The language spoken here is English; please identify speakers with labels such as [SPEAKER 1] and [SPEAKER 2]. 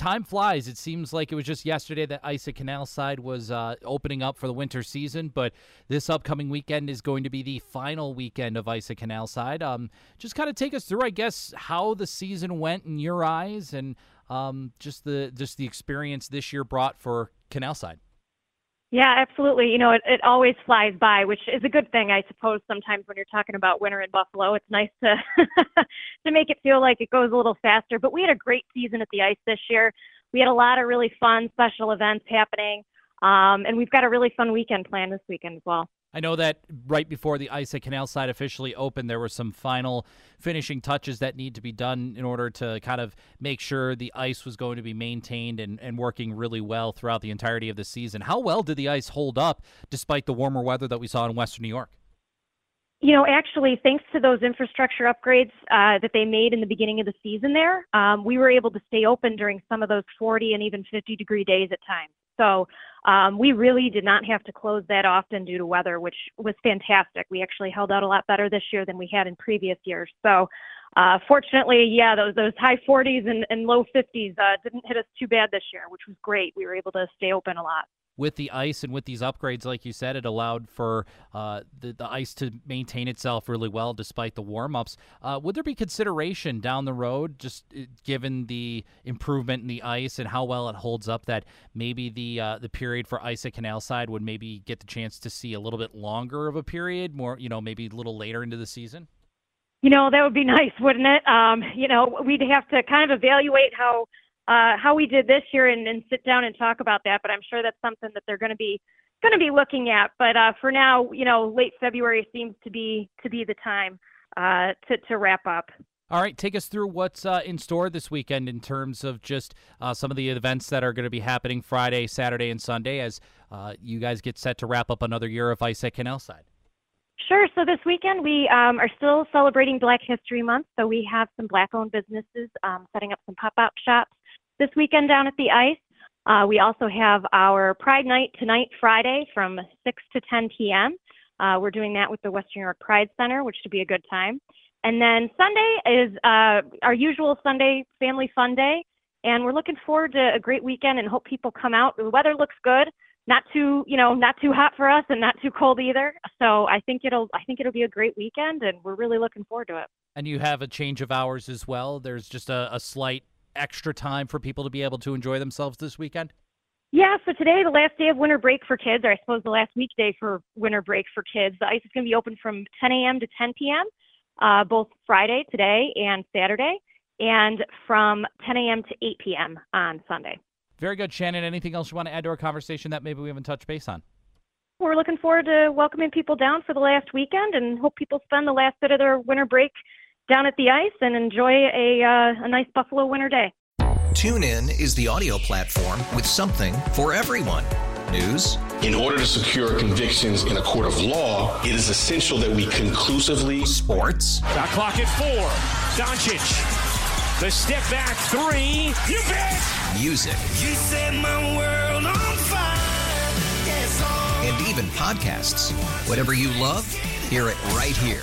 [SPEAKER 1] Time flies. It seems like it was just yesterday that at Canalside was uh, opening up for the winter season, but this upcoming weekend is going to be the final weekend of at Canalside. Um, just kind of take us through, I guess, how the season went in your eyes, and um, just the just the experience this year brought for Canalside.
[SPEAKER 2] Yeah, absolutely. You know, it, it always flies by, which is a good thing, I suppose. Sometimes when you're talking about winter in Buffalo, it's nice to to make it feel like it goes a little faster. But we had a great season at the ice this year. We had a lot of really fun special events happening, um, and we've got a really fun weekend planned this weekend as well.
[SPEAKER 1] I know that right before the ice at Canalside officially opened, there were some final finishing touches that need to be done in order to kind of make sure the ice was going to be maintained and, and working really well throughout the entirety of the season. How well did the ice hold up despite the warmer weather that we saw in Western New York?
[SPEAKER 2] You know, actually, thanks to those infrastructure upgrades uh, that they made in the beginning of the season there, um, we were able to stay open during some of those 40 and even 50 degree days at times. So um, we really did not have to close that often due to weather, which was fantastic. We actually held out a lot better this year than we had in previous years. So uh, fortunately, yeah, those those high 40s and, and low 50s uh, didn't hit us too bad this year, which was great. We were able to stay open a lot
[SPEAKER 1] with the ice and with these upgrades, like you said, it allowed for uh, the, the ice to maintain itself really well despite the warm ups. Uh, would there be consideration down the road, just uh, given the improvement in the ice and how well it holds up, that maybe the uh, the period for ice at Canalside would maybe get the chance to see a little bit longer of a period, more you know, maybe a little later into the season?
[SPEAKER 2] You know, that would be nice, wouldn't it? Um, you know, we'd have to kind of evaluate how uh, how we did this year and, and sit down and talk about that. But I'm sure that's something that they're going to be going to be looking at. But uh, for now, you know, late February seems to be to be the time uh, to to wrap up.
[SPEAKER 1] All right, take us through what's uh, in store this weekend in terms of just uh, some of the events that are going to be happening Friday, Saturday, and Sunday as uh, you guys get set to wrap up another year of Ice at Canalside.
[SPEAKER 2] Sure. So this weekend we um, are still celebrating Black History Month. So we have some black-owned businesses um, setting up some pop-up shops this weekend down at the ice. Uh, we also have our Pride Night tonight, Friday, from 6 to 10 p.m. Uh, we're doing that with the Western York Pride Center, which should be a good time. And then Sunday is uh, our usual Sunday family fun day, and we're looking forward to a great weekend and hope people come out. The weather looks good, not too you know not too hot for us and not too cold either. So I think it'll I think it'll be a great weekend, and we're really looking forward to it.
[SPEAKER 1] And you have a change of hours as well. There's just a, a slight extra time for people to be able to enjoy themselves this weekend?
[SPEAKER 2] Yeah, so today, the last day of winter break for kids, or I suppose the last weekday for winter break for kids, the ice is going to be open from 10 a.m. to 10 p.m., uh, both Friday, today, and Saturday, and from 10 a.m. to 8 p.m. on Sunday.
[SPEAKER 1] Very good, Shannon. Anything else you want to add to our conversation that maybe we haven't touched base on?
[SPEAKER 2] We're looking forward to welcoming people down for the last weekend and hope people spend the last bit of their winter break down at the ice and enjoy a, uh, a nice Buffalo winter day.
[SPEAKER 3] TuneIn is the audio platform with something for everyone. News.
[SPEAKER 4] In order to secure convictions in a court of law, it is essential that we conclusively.
[SPEAKER 3] Sports.
[SPEAKER 5] Got clock at four. Doncic. The step back three. You bet.
[SPEAKER 3] Music.
[SPEAKER 6] You set my world on fire. Yes.
[SPEAKER 3] And even podcasts. Whatever you love, hear it right here